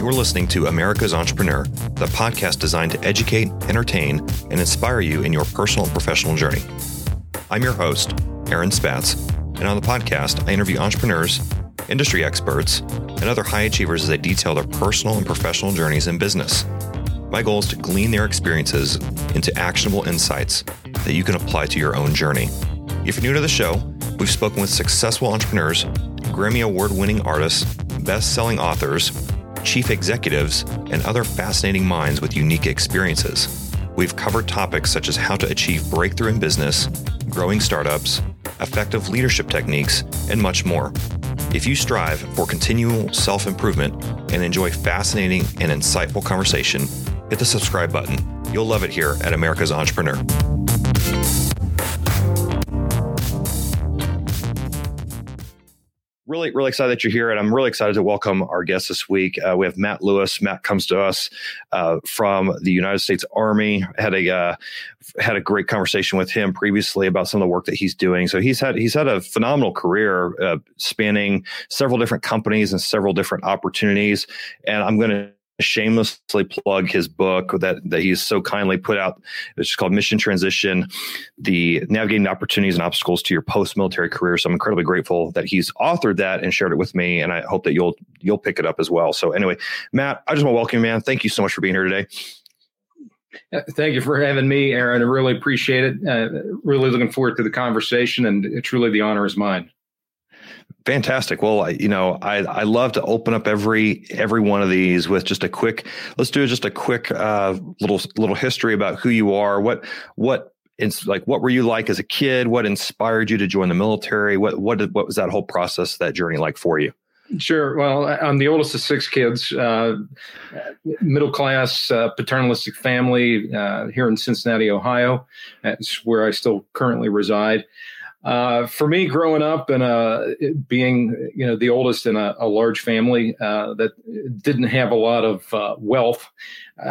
You're listening to America's Entrepreneur, the podcast designed to educate, entertain, and inspire you in your personal and professional journey. I'm your host, Aaron Spatz, and on the podcast, I interview entrepreneurs, industry experts, and other high achievers as they detail their personal and professional journeys in business. My goal is to glean their experiences into actionable insights that you can apply to your own journey. If you're new to the show, we've spoken with successful entrepreneurs, Grammy Award winning artists, best selling authors, chief executives, and other fascinating minds with unique experiences. We've covered topics such as how to achieve breakthrough in business, growing startups, effective leadership techniques, and much more. If you strive for continual self improvement and enjoy fascinating and insightful conversation, hit the subscribe button. You'll love it here at America's Entrepreneur. Really, really excited that you're here, and I'm really excited to welcome our guest this week. Uh, we have Matt Louis. Matt comes to us uh, from the United States Army. Had a uh, had a great conversation with him previously about some of the work that he's doing. So he's had he's had a phenomenal career uh, spanning several different companies and several different opportunities. And I'm going to shamelessly plug his book that that he's so kindly put out. It's called Mission Transition: The Navigating Opportunities and Obstacles to Your Post-Military Career. So I'm incredibly grateful that he's authored that and shared it with me, and I hope that you'll you'll pick it up as well. So anyway, Matt, I just want to welcome you, man. Thank you so much for being here today. Thank you for having me, Aaron. I really appreciate it. Uh, really looking forward to the conversation, and truly the honor is mine. Fantastic. Well, I, you know, I, I love to open up every every one of these with just a quick. Let's do just a quick uh, little little history about who you are. What what it's like. What were you like as a kid? What inspired you to join the military? What what did, what was that whole process, that journey like for you? Sure. Well, I'm the oldest of six kids, uh, middle class, uh, paternalistic family uh, here in Cincinnati, Ohio. That's where I still currently reside. Uh, for me, growing up and uh, being you know the oldest in a, a large family uh, that didn't have a lot of uh, wealth,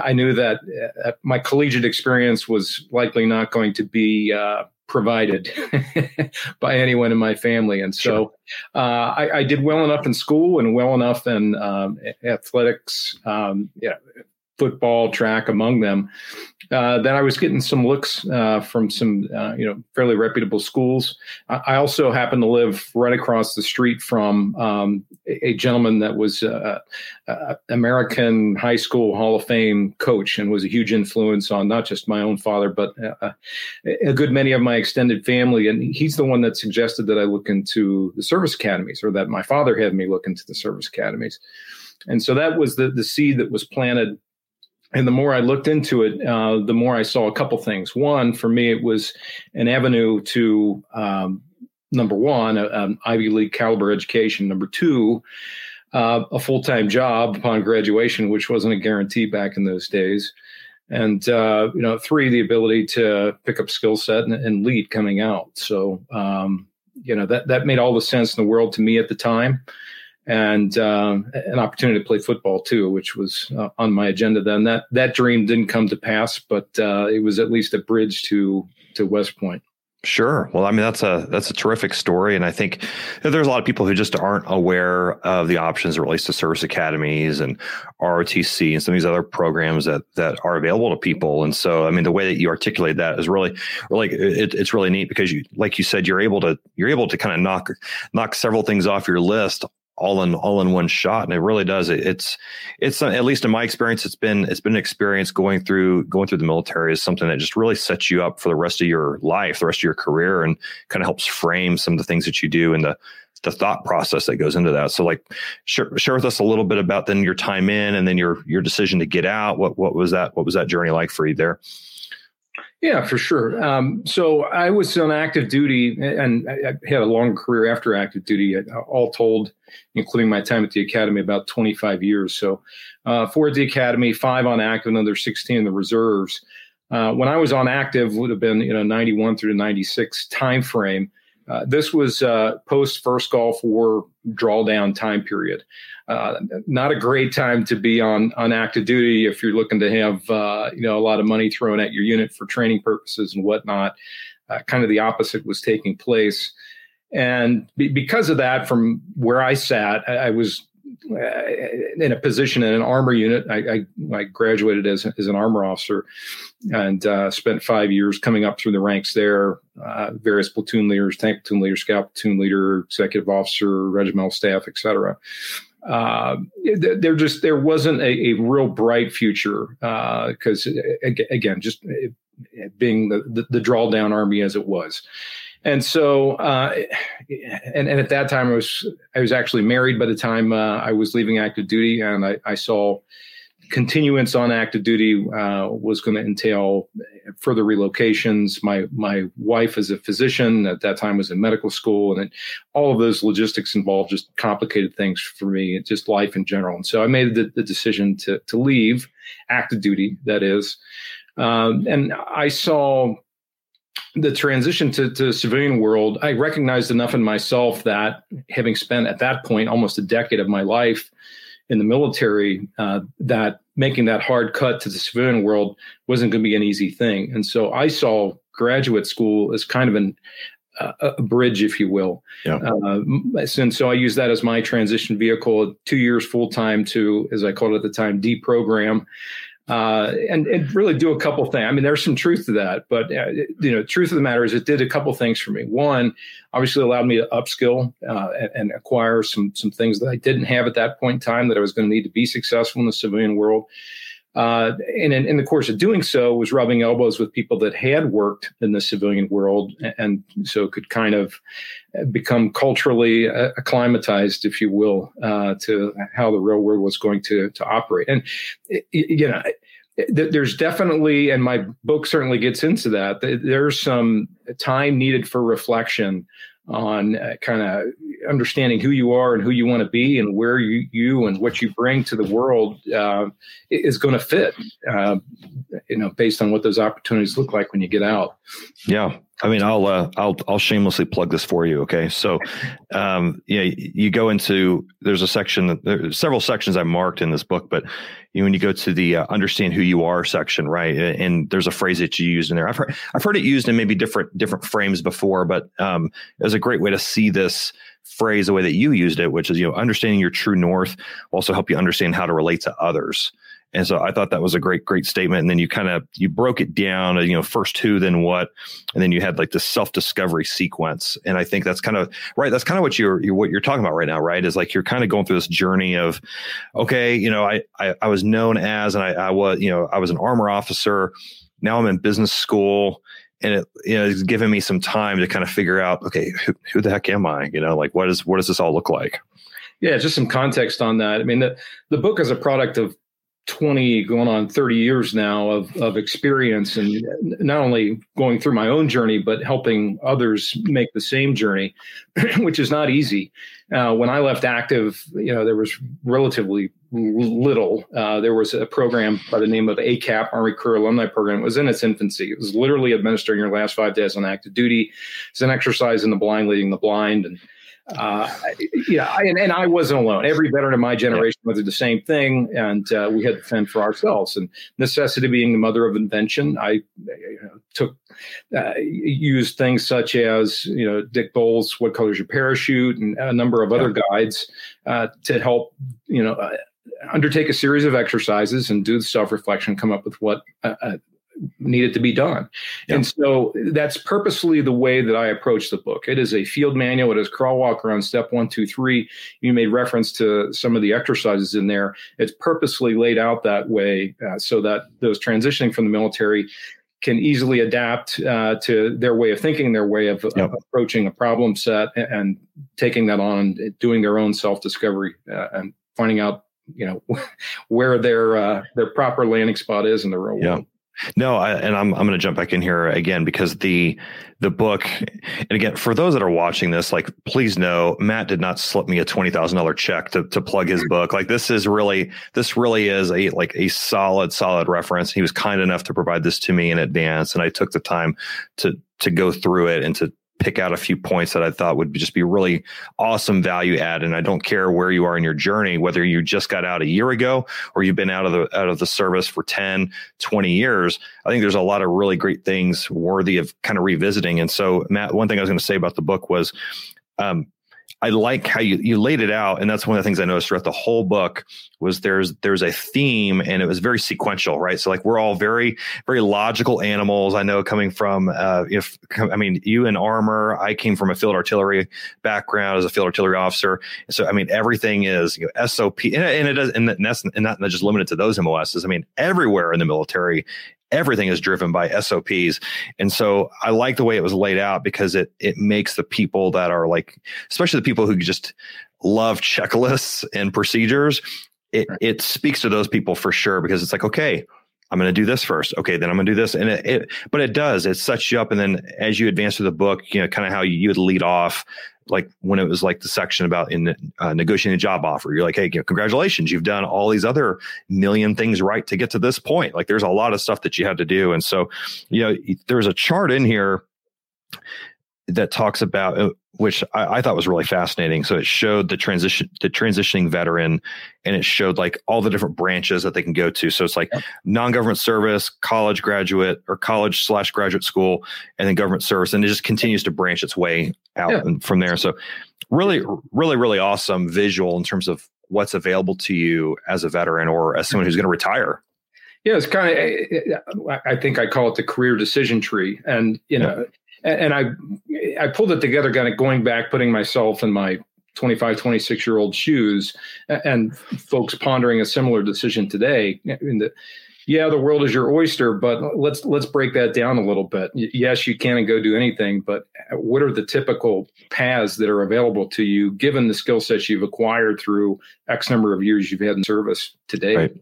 I knew that uh, my collegiate experience was likely not going to be uh, provided by anyone in my family, and so sure. I, I, did well enough in school and well enough in um, athletics. Um, yeah, football, track among them, uh, that I was getting some looks uh, from some uh, you know fairly reputable schools. I also happened to live right across the street from um, a, gentleman that was uh, American High School Hall of Fame coach and was a huge influence on not just my own father but uh, a good many of my extended family. And he's the one that suggested that I look into the service academies, or that my father had me look into the service academies. And so that was the the seed that was planted and the more I looked into it, uh, the more I saw a couple things. One, for me, it was an avenue to um, number one, an Ivy League caliber education. Number two, uh, a full time job upon graduation, which wasn't a guarantee back in those days. And uh, you know, three, the ability to pick up skill set and, and, lead coming out. So um, you know that that made all the sense in the world to me at the time and um, an opportunity to play football too, which was uh, on my agenda then. That that dream didn't come to pass, but uh, it was at least a bridge to to West Point. Sure. Well, I mean that's a that's a terrific story, and I think there's a lot of people who just aren't aware of the options that relates to service academies and ROTC and some of these other programs that that are available to people. And so, I mean, the way that you articulate that is really, really, it, it's really neat because you, like you said, you're able to you're able to kind of knock knock several things off your list all in all in one shot and it really does. It, it's it's uh, at least in my experience it's been it's been an experience going through going through the military is something that just really sets you up for the rest of your life the rest of your career and kind of helps frame some of the things that you do and the the thought process that goes into that. So like share, share with us a little bit about then your time in and then your your decision to get out. What what was that what was that journey like for you there yeah, for sure. Um, so I was on active duty and I had a long career after active duty, uh, all told, including my time at the academy, about 25 years. So uh, four at the academy, five on active, another 16 in the reserves. Uh, when I was on active, would have been you know 91 through 96 time frame. Uh, this was uh, post first Gulf War drawdown time period. Uh, not a great time to be on on active duty if you're looking to have uh, you know a lot of money thrown at your unit for training purposes and whatnot. Uh, kind of the opposite was taking place, and be, because of that, from where I sat, I, I was in a position in an armor unit. I, I, I graduated as, as an armor officer and uh, spent five years coming up through the ranks there, uh, various platoon leaders, tank platoon leader, scout platoon leader, executive officer, regimental staff, etc. Uh, there just there wasn't a, a real bright future because uh, again, just being the, the, the drawdown army as it was. And so, uh, and, and at that time, I was I was actually married by the time uh, I was leaving active duty, and I, I saw continuance on active duty uh, was going to entail further relocations. My my wife is a physician at that time was in medical school, and it, all of those logistics involved just complicated things for me, just life in general. And so I made the, the decision to to leave active duty. That is, um, and I saw the transition to, to civilian world, I recognized enough in myself that having spent at that point almost a decade of my life in the military, uh, that making that hard cut to the civilian world wasn't going to be an easy thing. And so I saw graduate school as kind of an uh, a bridge, if you will. Yeah. Uh, and so I use that as my transition vehicle, two years full time to, as I called it at the time, deprogram uh, and, and really do a couple things. I mean, there's some truth to that, but uh, you know, truth of the matter is, it did a couple things for me. One, obviously, allowed me to upskill uh, and, and, acquire some some things that I didn't have at that point in time that I was going to need to be successful in the civilian world. Uh, and in, in, the course of doing so, was rubbing elbows with people that had worked in the civilian world, and, and so could kind of become culturally uh, acclimatized, if you will, uh, to how the real world was going to to operate. And you know, there's definitely, and my book certainly gets into that. There's some time needed for reflection on uh, kind of understanding who you are and who you want to be and where you, you and what you bring to the world uh, is going to fit, uh, you know, based on what those opportunities look like when you get out. Yeah. I mean, I'll uh, I'll I'll shamelessly plug this for you. Okay, so um, yeah, you go into there's a section several sections I marked in this book, but you, when you go to the uh, understand who you are section, right, and there's a phrase that you used in there. I've heard I've heard it used in maybe different different frames before, but um, it was a great way to see this phrase the way that you used it, which is you know understanding your true north will also help you understand how to relate to others. And so I thought that was a great, great statement. And then you kind of you broke it down, you know, first who, then what, and then you had like the self discovery sequence. And I think that's kind of right. That's kind of what you're, you're what you're talking about right now, right? Is like you're kind of going through this journey of, okay, you know, I I, I was known as, and I, I was, you know, I was an armor officer. Now I'm in business school and it you know it's given me some time to kind of figure out okay who, who the heck am i you know like what is what does this all look like yeah just some context on that i mean the the book is a product of 20 going on 30 years now of, of experience and not only going through my own journey but helping others make the same journey which is not easy. Uh, when i left active you know there was relatively little. Uh, there was a program by the name of acap army career alumni program. It was in its infancy. It was literally administering your last five days on active duty. It's an exercise in the blind leading the blind and uh, yeah, and, and I wasn't alone. Every veteran of my generation went through the same thing, and uh, we had to fend for ourselves. And necessity being the mother of invention, I you know, took uh, used things such as you know Dick Bolles' "What Color's Your Parachute" and a number of other guides uh, to help you know uh, undertake a series of exercises and do the self reflection, come up with what uh, needed to be done. Yeah. And so that's purposely the way that I approach the book. It is a field manual. It is crawl walk around step one, two, three. You made reference to some of the exercises in there. It's purposely laid out that way uh, so that those transitioning from the military can easily adapt uh, to their way of thinking, their way of, yep. of, approaching a problem set, and, and taking that on, doing their own self discovery, uh, and finding out you know where their uh, their proper landing spot is in the real world. No, I, and I'm I'm going to jump back in here again because the the book, and again for those that are watching this, like please know Matt did not slip me a twenty thousand dollar check to to plug his book. Like this is really this really is a like a solid solid reference. He was kind enough to provide this to me in advance, and I took the time to to go through it and to pick out a few points that I thought would just be really awesome value add. And I don't care where you are in your journey, whether you just got out a year ago or you've been out of the out of the service for 10, 20 years. I think there's a lot of really great things worthy of kind of revisiting. And so, Matt, one thing I was going to say about the book was um, I like how you, you laid it out. And that's one of the things I noticed throughout the whole book was there's, there's a theme and it was very sequential, right? So like we're all very, very logical animals. I know coming from, uh, if, I mean, you in armor, I came from a field artillery background as a field artillery officer. So, I mean, everything is you know, SOP and, and it does, and that's and not just limited to those MOSs. I mean, everywhere in the military, everything is driven by SOPs. And so I like the way it was laid out because it it makes the people that are like, especially the people who just love checklists and procedures, it right. it speaks to those people for sure because it's like, okay, I'm going to do this first. Okay, then I'm going to do this, and it, it, but it does. It sets you up, and then as you advance through the book, you know, kind of how you, you would lead off like when it was like the section about in uh, negotiating a job offer you're like hey congratulations you've done all these other million things right to get to this point like there's a lot of stuff that you had to do and so you know there's a chart in here that talks about uh, which I, I, thought was really fascinating. So it showed the transition, the transitioning veteran, and it showed like all the different branches that they can go to. So it's like non-government service, college graduate, or college slash graduate school, and then government service, and it just continues to branch its way out yeah. from there. So really, really, really awesome visual in terms of what's available to you as a veteran or as someone who's going to retire. Yeah, it's kind of. Eh, eh, eh, I think I call it the career decision tree, and you know, and I I pulled it together, kind of going back, putting myself in my 25, 26 year old shoes, and folks pondering a similar decision today. In the, yeah, the world is your oyster, but let's let's break that down a little bit. Yes, you can and go do anything, but what are the typical paths that are available to you, given the skill sets you've acquired through X number of years you've had in service today? Right.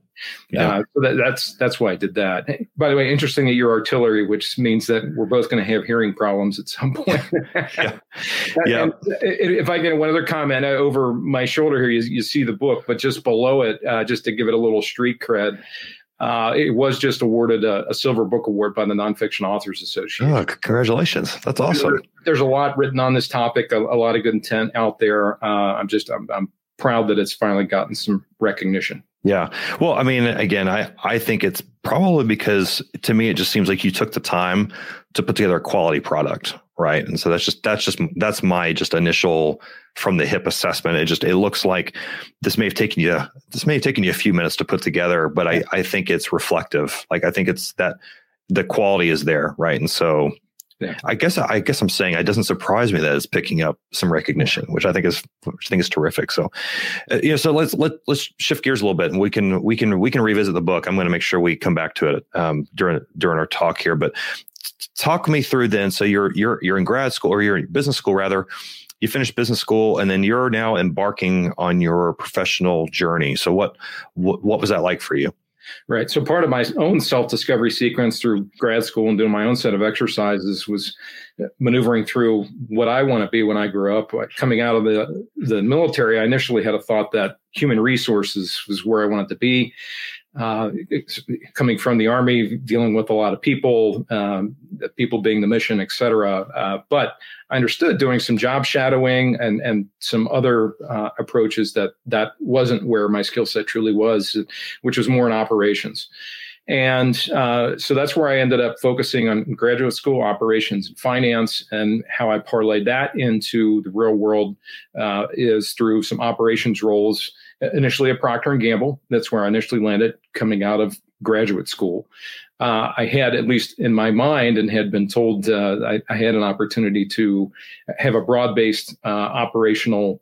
Yeah. Uh, so that, that's that's why I did that. By the way, interesting that you're artillery, which means that we're both going to have hearing problems at some point. yeah. yeah. if I get one other comment uh, over my shoulder here, you, you see the book, but just below it, uh, just to give it a little street cred. Uh, it was just awarded a, a, Silver Book Award by the Nonfiction Authors Association. Oh, congratulations! That's awesome. There, there's a lot written on this topic, a, a lot of good intent out there. Uh, I'm just I'm, I'm proud that it's finally gotten some recognition. Yeah. Well, I mean, again, I, I think it's probably because to me, it just seems like you took the time to put together a quality product. Right. And so that's just, that's just, that's my just initial from the hip assessment. It just, it looks like this may have taken you, this may have taken you a few minutes to put together, but I, I think it's reflective. Like, I think it's that the quality is there. Right. And so yeah. I guess I guess I'm saying it doesn't surprise me that it's picking up some recognition, which I think is which I think is terrific. So, uh, you know, so let's let let's shift gears a little bit, and we can we can we can revisit the book. I'm going to make sure we come back to it um, during during our talk here. But talk me through then. So you're you're you're in grad school or you're in business school rather. You finished business school, and then you're now embarking on your professional journey. So what what, what was that like for you? Right. So part of my own self discovery sequence through grad school and doing my own set of exercises was maneuvering through what I want to be when I grow up. Coming out of the the military, I initially had a thought that human resources was where I wanted to be uh, coming from the army, dealing with a lot of people, um, people being the mission, et cetera. Uh, but I understood doing some job shadowing and and some other uh, approaches that that wasn't where my skill set truly was, which was more in operations. And uh, so that's where I ended up focusing on graduate school operations and finance, and how I parlayed that into the real world uh, is through some operations roles initially at Procter Gamble. That's where I initially landed coming out of graduate school. Uh, I had, at least in my mind, and had been told uh, I, I, had an opportunity to have a broad based uh, operational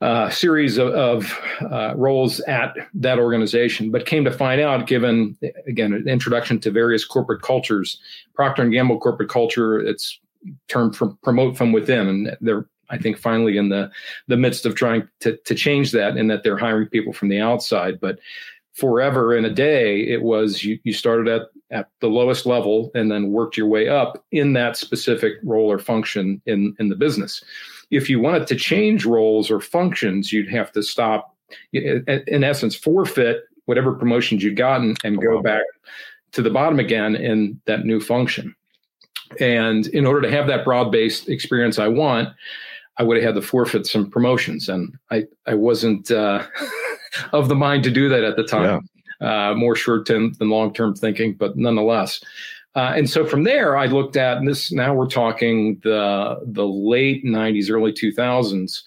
uh, series of, of uh, roles at that organization, but came to find out, given again an introduction to various corporate cultures, Procter and Gamble corporate culture, it's termed from promote from within, and they're I think finally in the the midst of trying to to change that, and that they're hiring people from the outside. But forever in a day, it was you, you started at at the lowest level and then worked your way up in that specific role or function in in the business. If you wanted to change roles or functions, you'd have to stop, in essence, forfeit whatever promotions you'd gotten and go back to the bottom again in that new function. And in order to have that broad based experience I want, I would have had to forfeit some promotions, and I I wasn't uh, of the mind to do that at the time. Yeah. Uh, more short term than long term thinking, but nonetheless. Uh, and so from there, I looked at, and this now we're talking the the late '90s, early 2000s,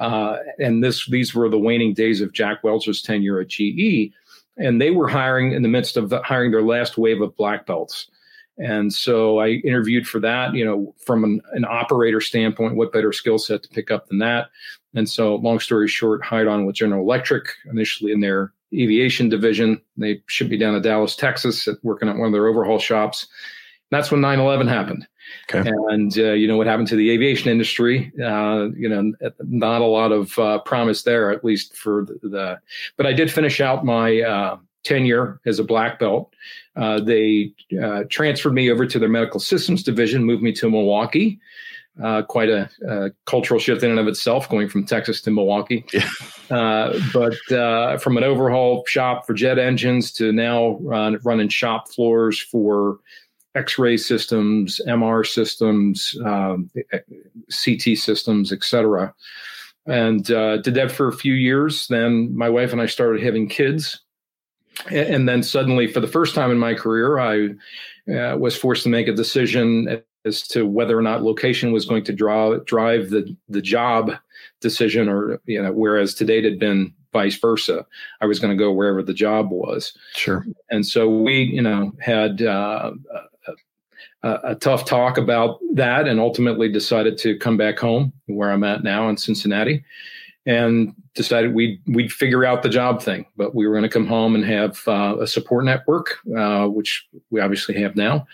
uh, and this these were the waning days of Jack Welch's tenure at GE, and they were hiring in the midst of the, hiring their last wave of black belts. And so I interviewed for that, you know, from an, an operator standpoint, what better skill set to pick up than that? And so, long story short, hired on with General Electric initially in their aviation division. They shipped me down to Dallas, Texas, working at one of their overhaul shops. That's when 9 11 happened. Okay. And uh, you know what happened to the aviation industry? Uh, you know, not a lot of uh, promise there, at least for the, the. But I did finish out my uh, tenure as a black belt. Uh, they uh, transferred me over to their medical systems division, moved me to Milwaukee. Uh, quite a, a, cultural shift in and of itself, going from Texas to Milwaukee. Yeah. Uh, but uh, from an overhaul shop for jet engines to now run, running shop floors for X-ray systems, MR systems, um, CT systems, etc. And uh, did that for a few years. Then my wife and I started having kids and then suddenly, for the first time in my career, I uh, was forced to make a decision as to whether or not location was going to draw drive the the job decision, or you know, whereas today it had been vice versa. I was going to go wherever the job was. Sure. And so we, you know, had uh, a, a, tough talk about that, and ultimately decided to come back home, where I'm at now in Cincinnati and decided we'd we'd figure out the job thing. But we were going to come home and have uh, a support network, uh, which we obviously have now.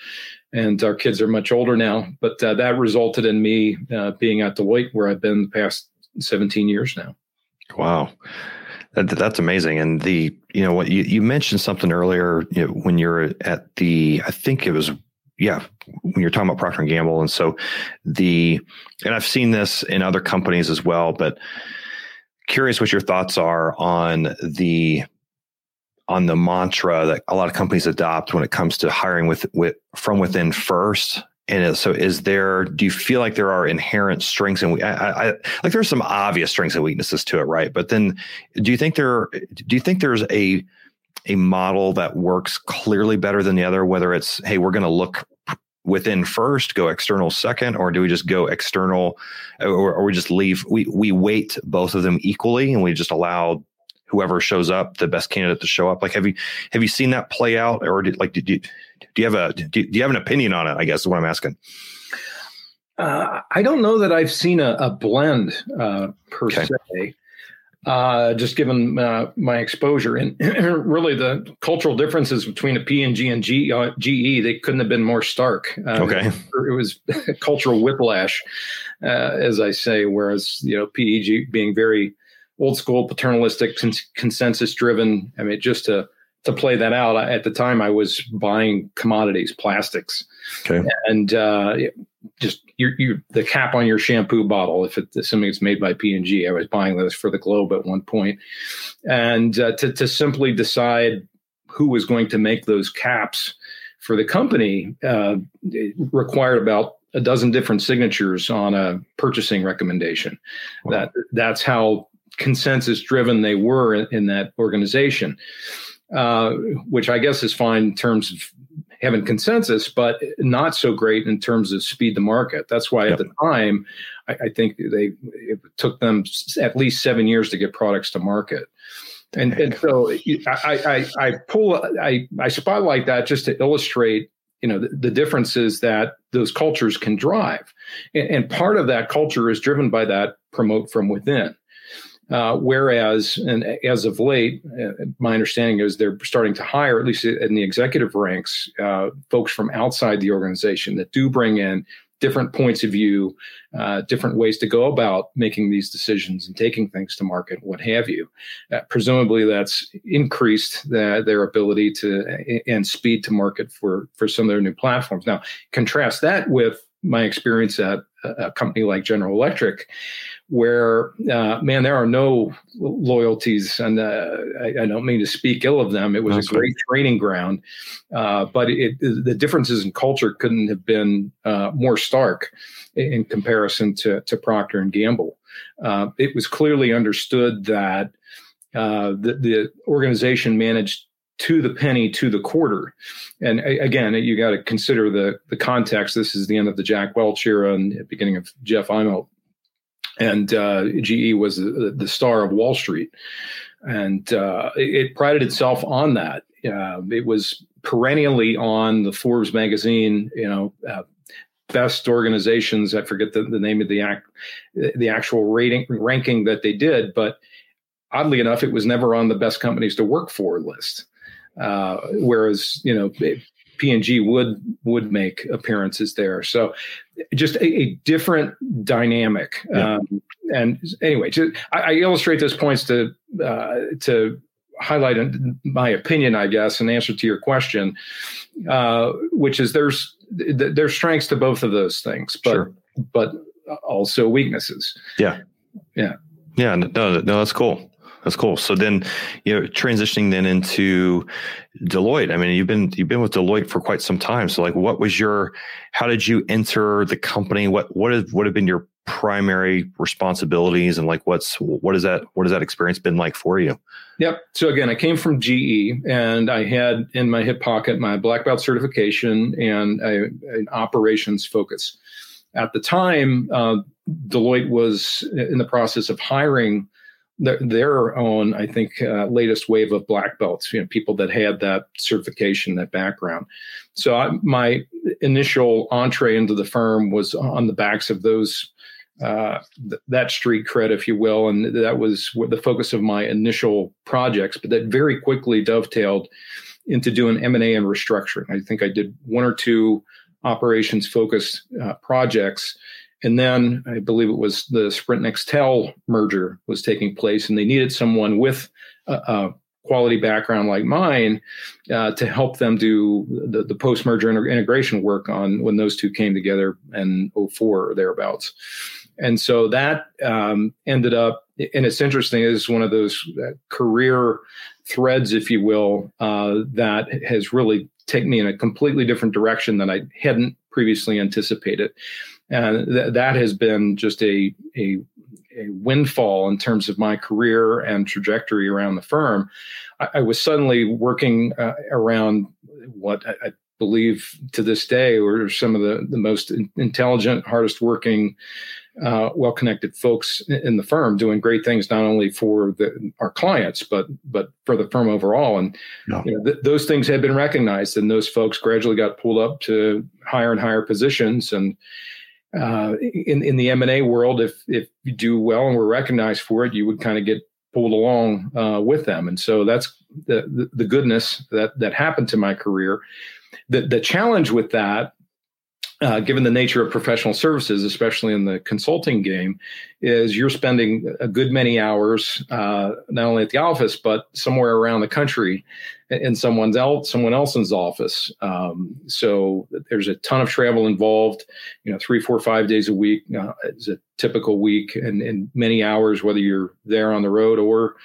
And our kids are much older now, but uh, that resulted in me uh, being at Deloitte, where I've been the past 17 years now. Wow. That, that's amazing. And the, you know, what you, you mentioned something earlier you know, when you're at the, I think it was yeah, when you're talking about Procter and Gamble, and so the, and I've seen this in other companies as well, but curious what your thoughts are on the on the mantra that a lot of companies adopt when it comes to hiring with, with from within first and so is there do you feel like there are inherent strengths and we I, I, like there's some obvious strengths and weaknesses to it right but then do you think there do you think there's a a model that works clearly better than the other whether it's hey we're going to look within first, go external second, or do we just go external, or, or we just leave? We we weight both of them equally, and we just allow whoever shows up the best candidate to show up. Like, have you have you seen that play out, or did, like did you do you have a do you, have an opinion on it? I guess is what I'm asking. Uh, I don't know that I've seen a, a blend uh, per okay. se uh, just given uh, my exposure and really the cultural differences between a P&G and G, uh, GE, they couldn't have been more stark. Uh, okay. It was cultural whiplash, uh, as I say, whereas, you know, P&G being very old school, paternalistic, consensus driven. I mean, just to, to play that out, at the time I was buying commodities, plastics. Okay. And uh, just you you the cap on your shampoo bottle if it assuming it's made by P&G. I was buying those for the Globe at one point, and uh, to to simply decide who was going to make those caps for the company uh, required about a dozen different signatures on a purchasing recommendation. Wow. That that's how consensus driven they were in, in that organization. Uh, which I guess is fine in terms of having consensus, but not so great in terms of speed to market. That's why yep. at the time, I, I, think they it took them at least seven years to get products to market. And, and so I, I, I pull I, I spotlight that just to illustrate you know the, the differences that those cultures can drive and, and part of that culture is driven by that promote from within uh, whereas, and as of late, uh, my understanding is they're starting to hire, at least in the executive ranks, uh, folks from outside the organization that do bring in different points of view, uh, different ways to go about making these decisions and taking things to market, what have you. Uh, presumably, that's increased the, their ability to and speed to market for for some of their new platforms. Now, contrast that with my experience at a company like General Electric where uh, man, there are no loyalties, and uh, I, I, don't mean to speak ill of them. It was That's a great right. training ground, uh, but it, the differences in culture couldn't have been uh, more stark in comparison to, to Procter and Gamble. Uh, it was clearly understood that uh, the, the organization managed to the penny to the quarter. And again, you got to consider the the context. This is the end of the Jack Welch era and the beginning of Jeff Immelt. And uh, GE was the, the, star of Wall Street, and uh, it prided itself on that. Uh, it was perennially on the Forbes magazine, you know, uh, best organizations. I forget the, the name of the act, the actual rating ranking that they did, but oddly enough, it was never on the best companies to work for list. Uh, whereas you know P&G would would make appearances there. So just a, a different dynamic. Yeah. Um, and anyway, just, I, I, illustrate those points to uh, to highlight my opinion, I guess, in answer to your question, uh, which is there's there's strengths to both of those things, but sure. but also weaknesses. Yeah, yeah, yeah. No, no, that's cool. That's cool. So then, you know, transitioning then into Deloitte. I mean, you've been you've been with Deloitte for quite some time. So, like, what was your? How did you enter the company? What what have what have been your primary responsibilities, and like, what's what is that? What has that experience been like for you? Yep. So again, I came from GE, and I had in my hip pocket my black belt certification and a, an operations focus. At the time, uh, Deloitte was in the process of hiring their, their own, I think, uh, latest wave of black belts. You know, people that had that certification, that background. So I, my initial entree into the firm was on the backs of those uh, th- that street cred, if you will, and that was the focus of my initial projects. But that very quickly dovetailed into doing M and A and restructuring. I think I did one or two operations focused uh, projects and then I believe it was the Sprint Nextel merger was taking place, and they needed someone with a, a quality background like mine uh, to help them do the, the post merger integration work on when those two came together in 04 or thereabouts. And so that um, ended up, and it's interesting, is one of those uh, career threads, if you will, uh, that has really taken me in a completely different direction than I hadn't previously anticipated and th- that has been just a, a a windfall in terms of my career and trajectory around the firm. I, I was suddenly working uh, around what I, I, believe to this day were some of the, the most intelligent, hardest working, uh, well connected folks in the firm, doing great things not only for the, our clients but but for the firm overall. And yeah. you know, th- those things had been recognized, and those folks gradually got pulled up to higher and higher positions and uh, in in the M and A world, if if you do well and were recognized for it, you would kind of get pulled along uh, with them, and so that's the, the, the goodness that that happened to my career. The the challenge with that uh, given the nature of professional services, especially in the consulting game, is you're spending a good many hours uh, not only at the office but somewhere around the country in someone's else someone else's office. Um, so there's a ton of travel involved. You know, three, four, five days a week uh, is a typical week, and, and many hours whether you're there on the road or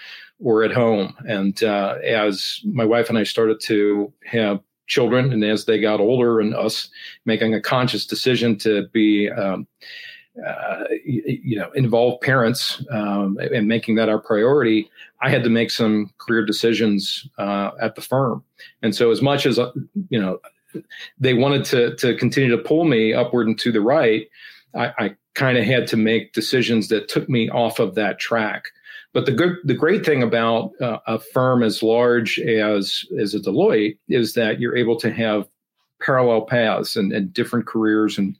or at home. And uh, as my wife and I started to have children, and as they got older, and us making a conscious decision to be, um, uh, you know, involve parents um, and making that our priority, I had to make some career decisions uh, at the firm. And so, as much as uh, you know, they wanted to to continue to pull me upward and to the right, I, I kind of had to make decisions that took me off of that track. But the good, the great thing about uh, a firm as large as as a Deloitte is that you're able to have parallel paths and, and different careers and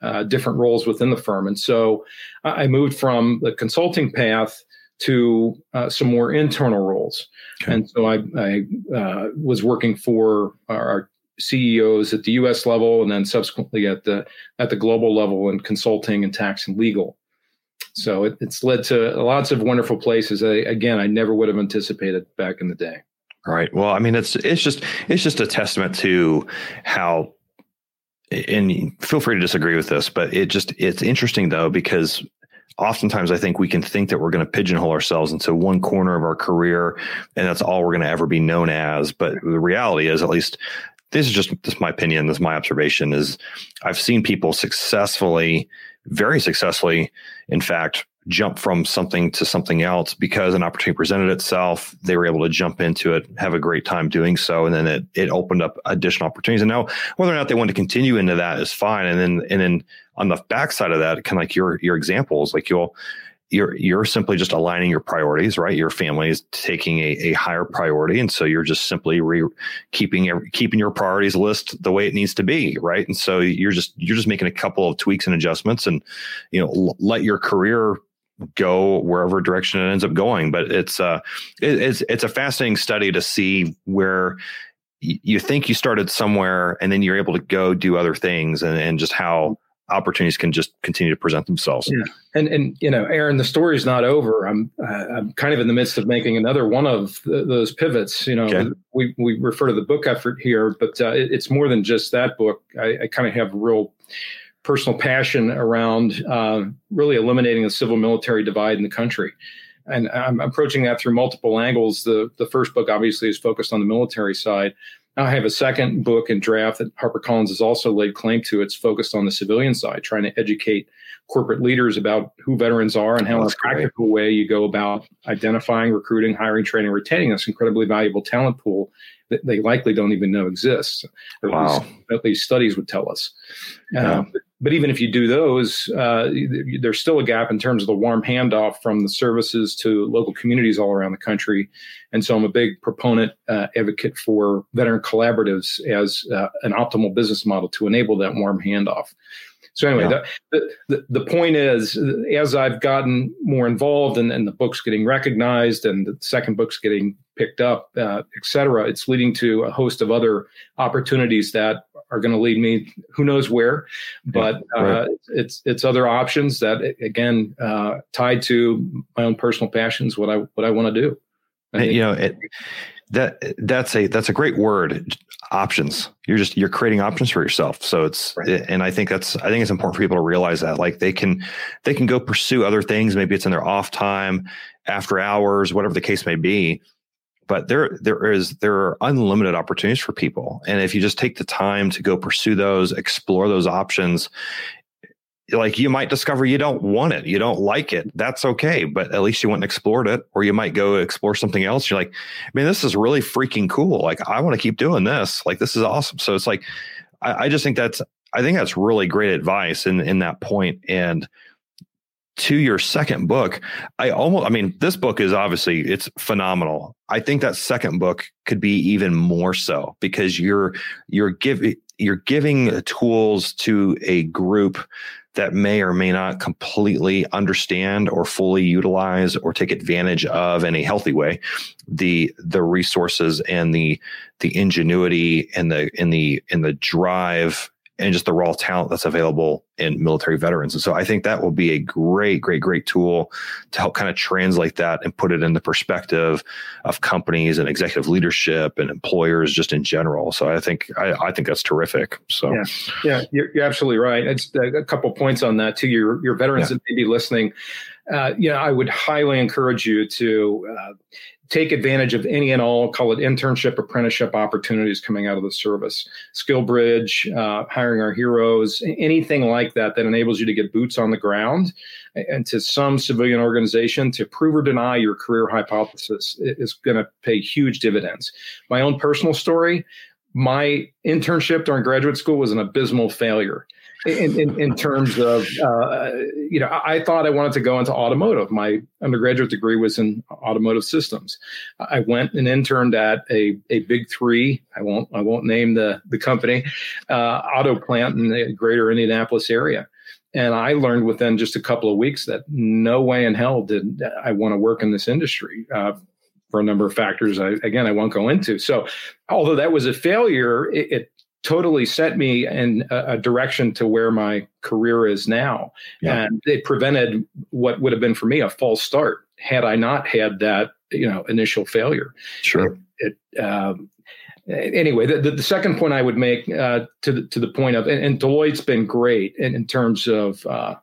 uh, different roles within the firm. And so I moved from the consulting path to uh, some more internal roles. Okay. And so I, I uh, was working for our CEOs at the U.S. level, and then subsequently at the at the global level in consulting and tax and legal. So it, it's led to lots of wonderful places. I, again, I never would have anticipated back in the day. Right. Well, I mean, it's it's just it's just a testament to how. And feel free to disagree with this, but it just it's interesting though because oftentimes I think we can think that we're going to pigeonhole ourselves into one corner of our career and that's all we're going to ever be known as. But the reality is, at least this is just this is my opinion, this is my observation, is I've seen people successfully very successfully, in fact, jump from something to something else because an opportunity presented itself. They were able to jump into it, have a great time doing so, and then it it opened up additional opportunities. And now, whether or not they want to continue into that is fine. And then and then on the backside of that, kind of like your your examples, like you'll you're you're simply just aligning your priorities, right? Your family is taking a, a higher priority, and so you're just simply re- keeping keeping your priorities list the way it needs to be, right? And so you're just you're just making a couple of tweaks and adjustments, and you know l- let your career go wherever direction it ends up going. But it's uh it, it's it's a fascinating study to see where you think you started somewhere and then you're able to go do other things and, and just how opportunities can just continue to present themselves. Yeah. And and you know, Aaron, the story's not over. I'm uh, I'm kind of in the midst of making another one of the, those pivots. You know, okay. we we refer to the book effort here, but uh, it, it's more than just that book. I, I kind of have real personal passion around uh, really eliminating the civil military divide in the country. And I'm approaching that through multiple angles. The the first book obviously is focused on the military side, I have a second book in draft that HarperCollins has also laid claim to. It's focused on the civilian side, trying to educate corporate leaders about who veterans are and how, in a practical great. way, you go about identifying, recruiting, hiring, training, retaining this incredibly valuable talent pool that they likely don't even know exists. Or wow. at, least, at least studies would tell us. Yeah. Uh, but, even if you do those, uh, there's still a gap in terms of the warm handoff from the services to local communities all around the country. And so I'm a big proponent, uh, advocate for veteran collaboratives as uh, an optimal business model to enable that warm handoff. So anyway, yeah. the, the, the point is, as I've gotten more involved and, and the book's getting recognized and the second book's getting picked up, uh, et cetera, it's leading to a host of other opportunities that are going to lead me who knows where, but yeah, right. uh, it's it's other options that again uh, tied to my own personal passions, what I what I want to do. you know, it, that that's a that's a great word options you're just you're creating options for yourself so it's right. and i think that's i think it's important for people to realize that like they can they can go pursue other things maybe it's in their off time after hours whatever the case may be but there there is there are unlimited opportunities for people and if you just take the time to go pursue those explore those options like you might discover you don't want it, you don't like it. That's okay, but at least you went and explored it. Or you might go explore something else. You're like, man, this is really freaking cool. Like I want to keep doing this. Like this is awesome. So it's like, I, I just think that's I think that's really great advice in in that point. And to your second book, I almost I mean, this book is obviously it's phenomenal. I think that second book could be even more so because you're you're giving you're giving tools to a group that may or may not completely understand or fully utilize or take advantage of in a healthy way the the resources and the the ingenuity and the in the in the drive and just the raw talent that's available in military veterans. And so I think that will be a great, great, great tool to help kind of translate that and put it in the perspective of companies and executive leadership and employers just in general. So I think I, I think that's terrific. So yeah, yeah, you're, you're absolutely right. It's a couple points on that too. Your your veterans yeah. that may be listening. Uh, you know, I would highly encourage you to uh, take advantage of any and all, call it internship, apprenticeship opportunities coming out of the service. SkillBridge, uh, hiring our heroes, anything like that that enables you to get boots on the ground and to some civilian organization to prove or deny your career hypothesis is going to pay huge dividends. My own personal story, my internship during graduate school was an abysmal failure in, in, in terms of uh, you know I thought I wanted to go into automotive. My undergraduate degree was in automotive systems. I went and interned at a, a big three. I won't I won't name the the company uh, auto plant in the greater Indianapolis area. And I learned within just a couple of weeks that no way in hell did I want to work in this industry. Uh, for a number of factors, I, again, I won't go into. So, although that was a failure, it, it totally set me in a, a, direction to where my career is now. Yeah. And it prevented what would have been for me a false start had I not had that, you know, initial failure. Sure. It, it um, anyway, the, the, second point I would make uh, to the, to the point of, and, and Deloitte's been great in, in terms of, uh,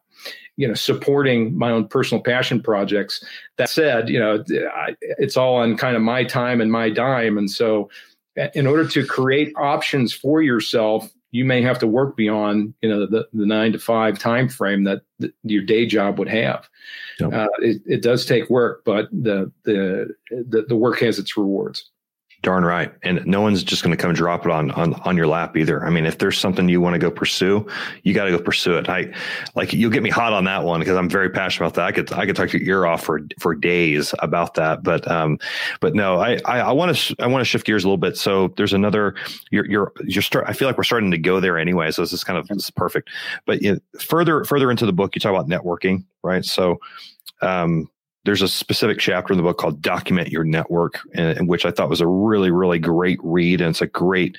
you know, supporting my own personal passion projects. That said, you know, I, it's all on kind of my time and my dime, and so in order to create options for yourself you may have to work beyond you know the, the nine to five time frame that the, your day job would have. Yep. Uh, it, it does take work, but the, the the the work has its rewards. Darn right. And no one's just going to come drop it on, on, on your lap either. I mean, if there's something you want to go pursue, you got to go pursue it. I like you'll get me hot on that one because I'm very passionate about that. I could, I could talk your ear off for, for days about that. But, um, but no, I, I want to, I want to shift gears a little bit. So there's another, you're, you're, you're start, I feel like we're starting to go there anyway. So this is kind of, this is perfect. But you know, further, further into the book, you talk about networking, right? So, um, there's a specific chapter in the book called document your network in, which i thought was a really really great read and it's a great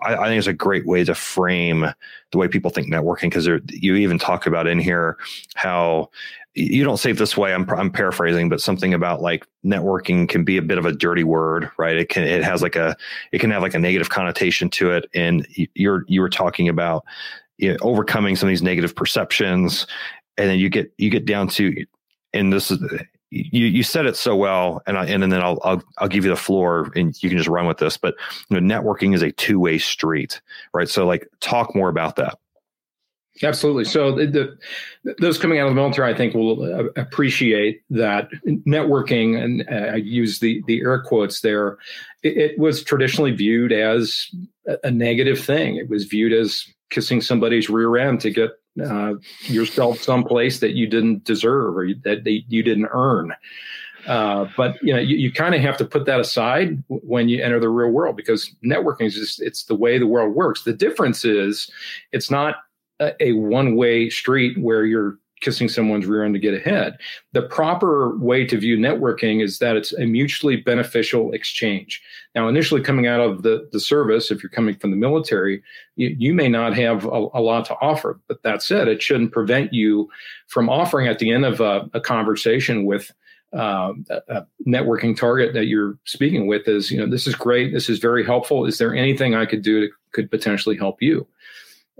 I, I think it's a great way to frame the way people think networking because you even talk about in here how you don't say it this way I'm, I'm paraphrasing but something about like networking can be a bit of a dirty word right? It can it has like a it can have like a negative connotation to it and you're you were talking about you know, overcoming some of these negative perceptions and then you get you get down to and this is you you said it so well, and I, and, then I'll, I'll I'll give you the floor, and you can just run with this. But you know, networking is a two way street, right? So, like, talk more about that. Absolutely. So, the, the, those coming out of the military, I think, will uh, appreciate that networking, and uh, I use the the air quotes there. It, it was traditionally viewed as a negative thing. It was viewed as kissing somebody's rear end to get uh, yourself someplace that you didn't deserve or that you didn't earn. Uh, but you know, you, you kind of have to put that aside when you enter the real world because networking is just it's the way the world works. The difference is it's not a, a one way street where you're kissing someone's rear end to get ahead. The proper way to view networking is that it's a mutually beneficial exchange. Now, initially coming out of the, the service, if you're coming from the military, you, you may not have a, a, lot to offer. But that said, it shouldn't prevent you from offering at the end of a, a conversation with uh, a, networking target that you're speaking with is, you know, this is great. This is very helpful. Is there anything I could do that could potentially help you?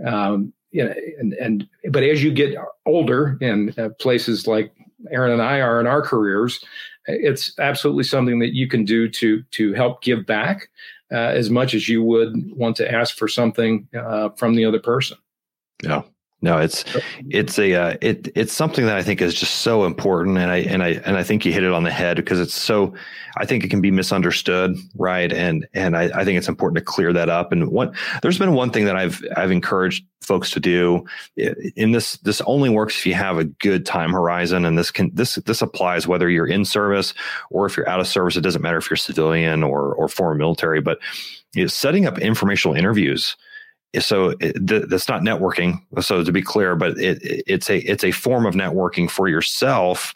Um, you know, and, and but as you get older in uh, places like Aaron and I are in our careers, it's absolutely something that you can do to to help give back uh, as much as you would want to ask for something uh, from the other person. Yeah, no, it's it's a uh, it it's something that I think is just so important, and I and I and I think you hit it on the head because it's so. I think it can be misunderstood, right? And and I, I think it's important to clear that up. And what there's been one thing that I've I've encouraged folks to do in this this only works if you have a good time horizon, and this can this this applies whether you're in service or if you're out of service. It doesn't matter if you're civilian or or foreign military, but you know, setting up informational interviews so it, th- that's not networking. So to be clear, but it, it's a it's a form of networking for yourself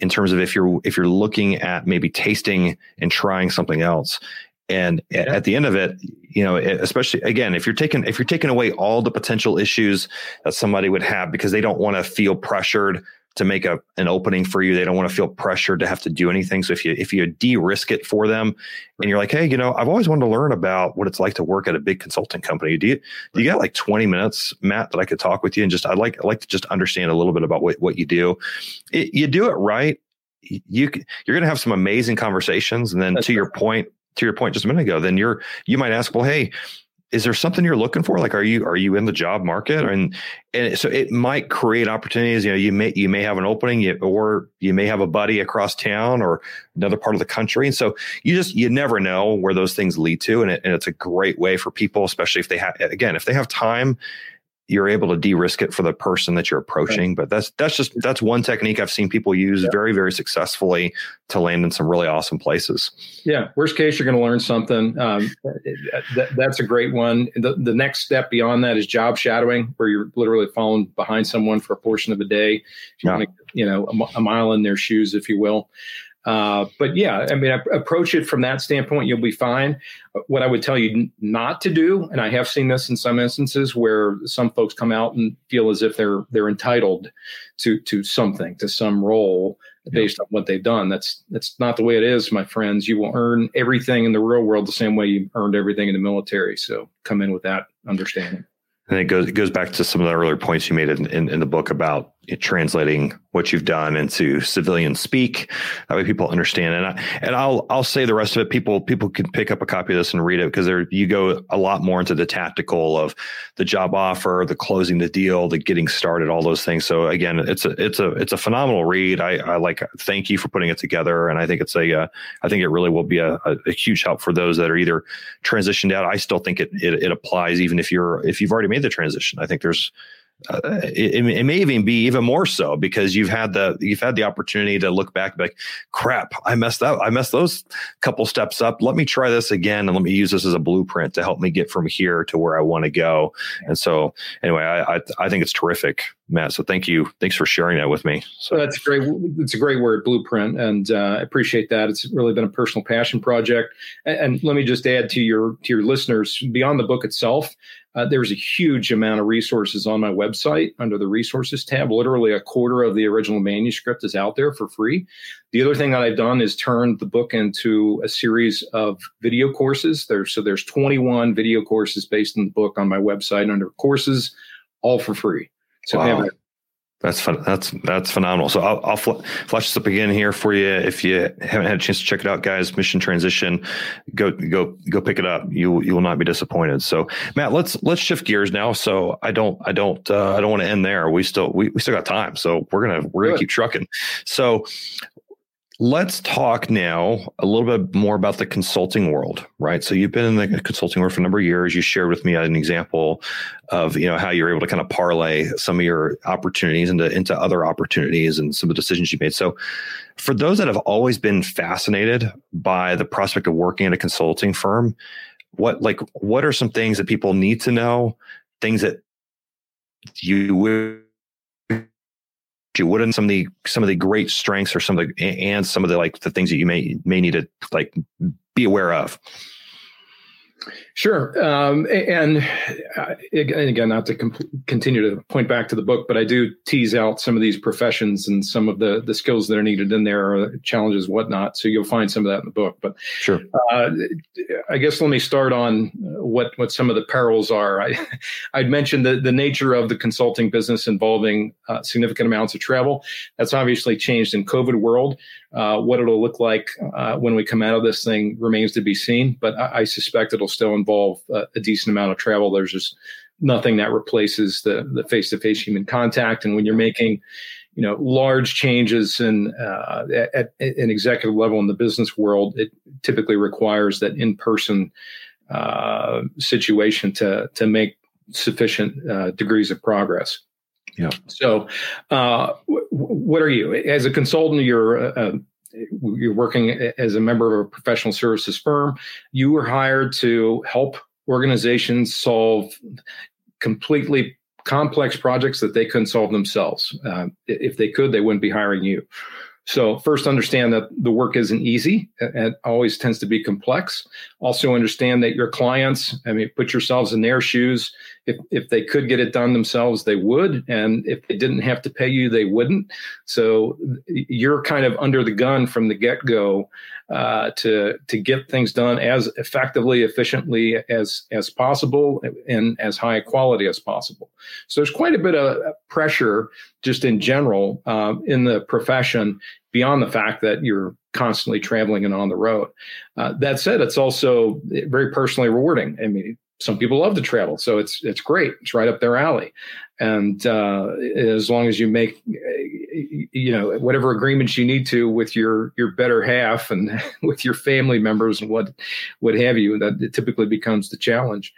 in terms of if you're if you're looking at maybe tasting and trying something else. And yeah. at the end of it, you know, especially again, if you're taking if you're taking away all the potential issues that somebody would have because they don't want to feel pressured to make a an opening for you. They don't want to feel pressured to have to do anything. So if you if you de-risk it for them and you're like, hey, you know, I've always wanted to learn about what it's like to work at a big consulting company. Do you do you got like 20 minutes, Matt, that I could talk with you and just I'd like I'd like to just understand a little bit about what, what you do. It, you do it right. You you're going to have some amazing conversations. And then That's to right. your point, to your point just a minute ago, then you're you might ask, well, hey, is there something you're looking for? Like, are you are you in the job market? And and so it might create opportunities. You know, you may you may have an opening, or you may have a buddy across town or another part of the country. And so you just you never know where those things lead to, and, it, and it's a great way for people, especially if they have again if they have time you're able to de-risk it for the person that you're approaching. Right. But that's that's just that's one technique I've seen people use yeah. very very successfully to land in some really awesome places. Yeah, worst case you're going to learn something. Um, that, that's a great one. The, the next step beyond that is job shadowing, where you're literally following behind someone for a portion of a day. If you yeah. want to, you know, a, a mile in their shoes, if you will. Uh, but yeah, I mean, approach it from that standpoint, you'll be fine. What I would tell you not to do, and I have seen this in some instances where some folks come out and feel as if they're they're entitled to to something, to some role based on what they've done. That's that's not the way it is, my friends. You will earn everything in the real world the same way you earned everything in the military. So come in with that understanding. And it goes it goes back to some of the earlier points you made in, in, in, the book about translating what you've done into civilian speak that way people understand. And I, and I'll I'll say the rest of it. People people can pick up a copy of this and read it because there you go a lot more into the tactical of the job offer the closing the deal the getting started all those things. So again it's a it's a it's a phenomenal read. I, I like thank you for putting it together. And I think it's a uh, I think it really will be a, a, a, huge help for those that are either transitioned out. I still think it, it it applies even if you're if you've already made the transition. I think there's uh, it, it, may even be even more so because you've had the you've had the opportunity to look back like crap i messed up. I messed those couple steps up. Let me try this again and let me use this as a blueprint to help me get from here to where i want to go and so anyway I, I, I think it's terrific matt. So thank you. Thanks for sharing that with me. So that's great it's a great word blueprint. And uh, i appreciate that. It's really been a personal passion project. And, and let me just add to your to your listeners beyond the book itself uh, there's a huge amount of resources on my website under the resources tab. Literally a quarter of the original manuscript is out there for free. The other thing that I've done is turned the book into a series of video courses. There, so there's 21 video courses based in the book on my website under courses, all for free. So wow. That's fun. That's that's phenomenal. So I'll, I'll fl- flash this up again here for you. If you haven't had a chance to check it out, guys, Mission Transition, go go go pick it up. You you will not be disappointed. So Matt, let's let's shift gears now. So I don't I don't uh, I don't want to end there. We still we, we still got time. So we're gonna we're gonna keep trucking. So Let's talk now a little bit more about the consulting world, right? So you've been in the consulting world for a number of years. You shared with me an example of you know how you're able to kind of parlay some of your opportunities into into other opportunities and some of the decisions you made. So for those that have always been fascinated by the prospect of working at a consulting firm, what like what are some things that people need to know? Things that you would what are some of the some of the great strengths or some of the and some of the like the things that you may may need to like be aware of Sure. Um, and, uh, and, again, not to comp- continue to point back to the book, but I do tease out some of these professions and some of the, the skills that are needed in there, or challenges, whatnot. So you'll find some of that in the book. But sure. Uh, I guess let me start on what, what some of the perils are. I, I'd mentioned the, the nature of the consulting business involving uh, significant amounts of travel. That's obviously changed in COVID world. Uh, what it'll look like uh, when we come out of this thing remains to be seen, but I, I suspect it'll still involve uh, a decent amount of travel. There's just nothing that replaces the the face to face human contact, and when you're making you know large changes in uh, at, at, an executive level in the business world, it typically requires that in person uh, situation to to make sufficient uh, degrees of progress. Yeah. So, uh, w- what are you as a consultant? You're uh, you're working as a member of a professional services firm. You were hired to help organizations solve completely complex projects that they couldn't solve themselves. Uh, if they could, they wouldn't be hiring you. So first understand that the work isn't easy and always tends to be complex. Also understand that your clients, I mean, put yourselves in their shoes. If, if they could get it done themselves, they would. And if they didn't have to pay you, they wouldn't. So you're kind of under the gun from the get go uh, to, to get things done as effectively, efficiently as, as possible and as high quality as possible. So there's quite a bit of pressure just in general uh, in the profession beyond the fact that you're constantly traveling and on the road. Uh, that said, it's also very personally rewarding. I mean, some people love to travel, so it's it's great. It's right up their alley, and uh, as long as you make you know whatever agreements you need to with your your better half and with your family members and what what have you, that typically becomes the challenge.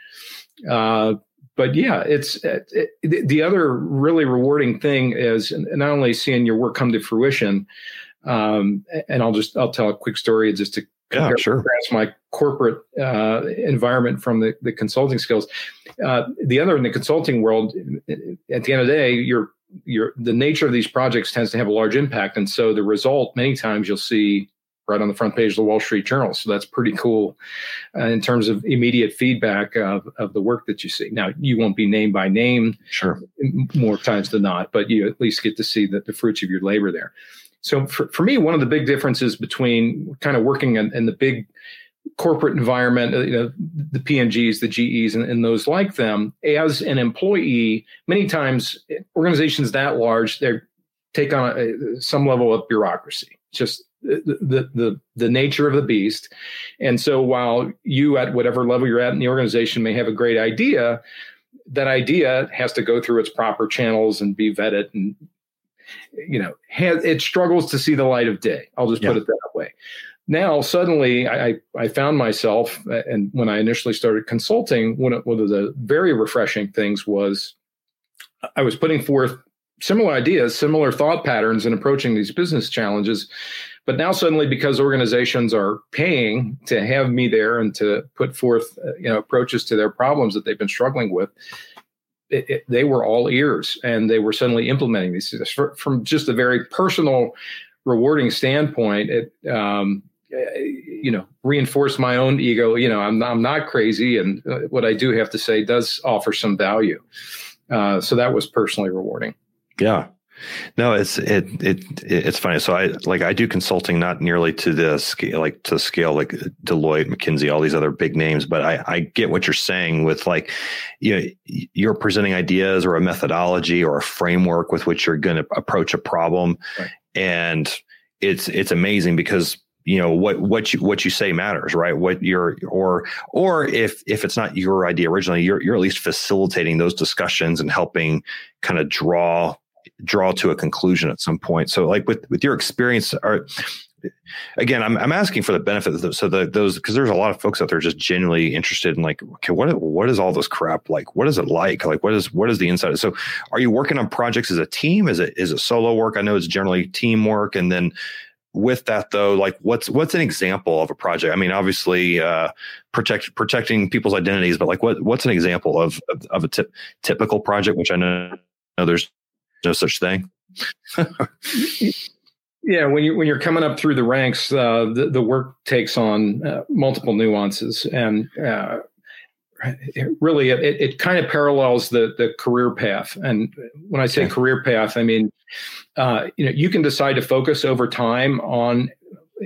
Uh, but yeah, it's it, the other really rewarding thing is not only seeing your work come to fruition, um, and I'll just I'll tell a quick story just to yeah, sure. my corporate uh, environment from the, the consulting skills. Uh, the other in the consulting world, at the end of the day, your your the nature of these projects tends to have a large impact, and so the result many times you'll see right on the front page of the Wall Street Journal. So that's pretty cool uh, in terms of immediate feedback of, of the work that you see. Now, you won't be named by name sure. more times than not, but you at least get to see the, the fruits of your labor there. So for, for me, one of the big differences between kind of working in, in the big corporate environment, uh, you know, the P&Gs, the GEs, and, and, those like them, as an employee, many times organizations that large, they take on a, some level of bureaucracy. Just the the the nature of the beast. And so while you at whatever level you're at in the organization may have a great idea, that idea has to go through its proper channels and be vetted and you know has, it struggles to see the light of day. I'll just yeah. put it that way. Now suddenly I, I found myself and when i initially started consulting one of, one of the very refreshing things was i was putting forth similar ideas similar thought patterns in approaching these business challenges. But now suddenly because organizations are paying to have me there and to put forth uh, you know approaches to their problems that they've been struggling with it, it, they were all ears and they were suddenly implementing these. Things from just a very personal rewarding standpoint it um, you know reinforce my own ego. You know i'm, I'm not crazy and uh, what i do have to say does offer some value. Uh, so that was personally rewarding. Yeah no, it's it it it's funny. So I like I do consulting not nearly to the scale like to scale like Deloitte, McKinsey, all these other big names, but I I get what you're saying with like you know you're presenting ideas or a methodology or a framework with which you're going to approach a problem, right. and it's it's amazing because you know what what you what you say matters right what you're or or if if it's not your idea originally you're you're at least facilitating those discussions and helping kind of draw draw to a conclusion at some point. So, like with with your experience, are again, I'm I'm asking for the benefit so those because there's a lot of folks out there just genuinely interested in like, okay, what what is all this crap like? What is it like? Like, what is what is the inside? So, are you working on projects as a team? Is it is it solo work? I know it's generally teamwork, and then with that though like what's what's an example of a project i mean obviously uh protect protecting people's identities but like what what's an example of of, of a typical project which i know, know there's no such thing. yeah, when you when you're coming up through the ranks, uh, the the work takes on uh, multiple nuances, and uh, it really it, it kind of parallels the the career path. And when I say career path, I mean uh, you know you can decide to focus over time on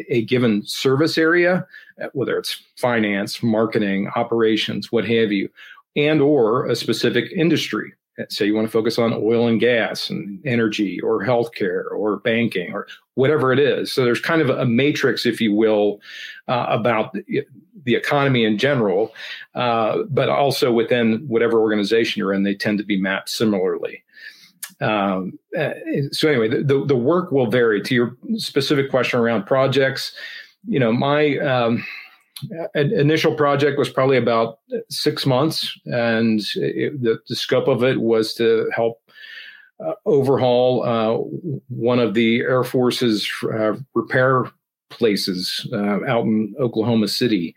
a given service area, whether it's finance, marketing, operations, what have you, and or a specific industry say you want to focus on oil and gas and energy or healthcare or banking or whatever it is. So there's kind of a matrix, if you will, uh, about the, economy in general, uh, but also within whatever organization you're in, they tend to be mapped similarly. Um, uh, so anyway, the, the work will vary. To your specific question around projects, you know, my um, initial project was probably about six months, and it, the, the, scope of it was to help uh, overhaul uh, one of the Air Force's uh, repair places uh, out in Oklahoma City.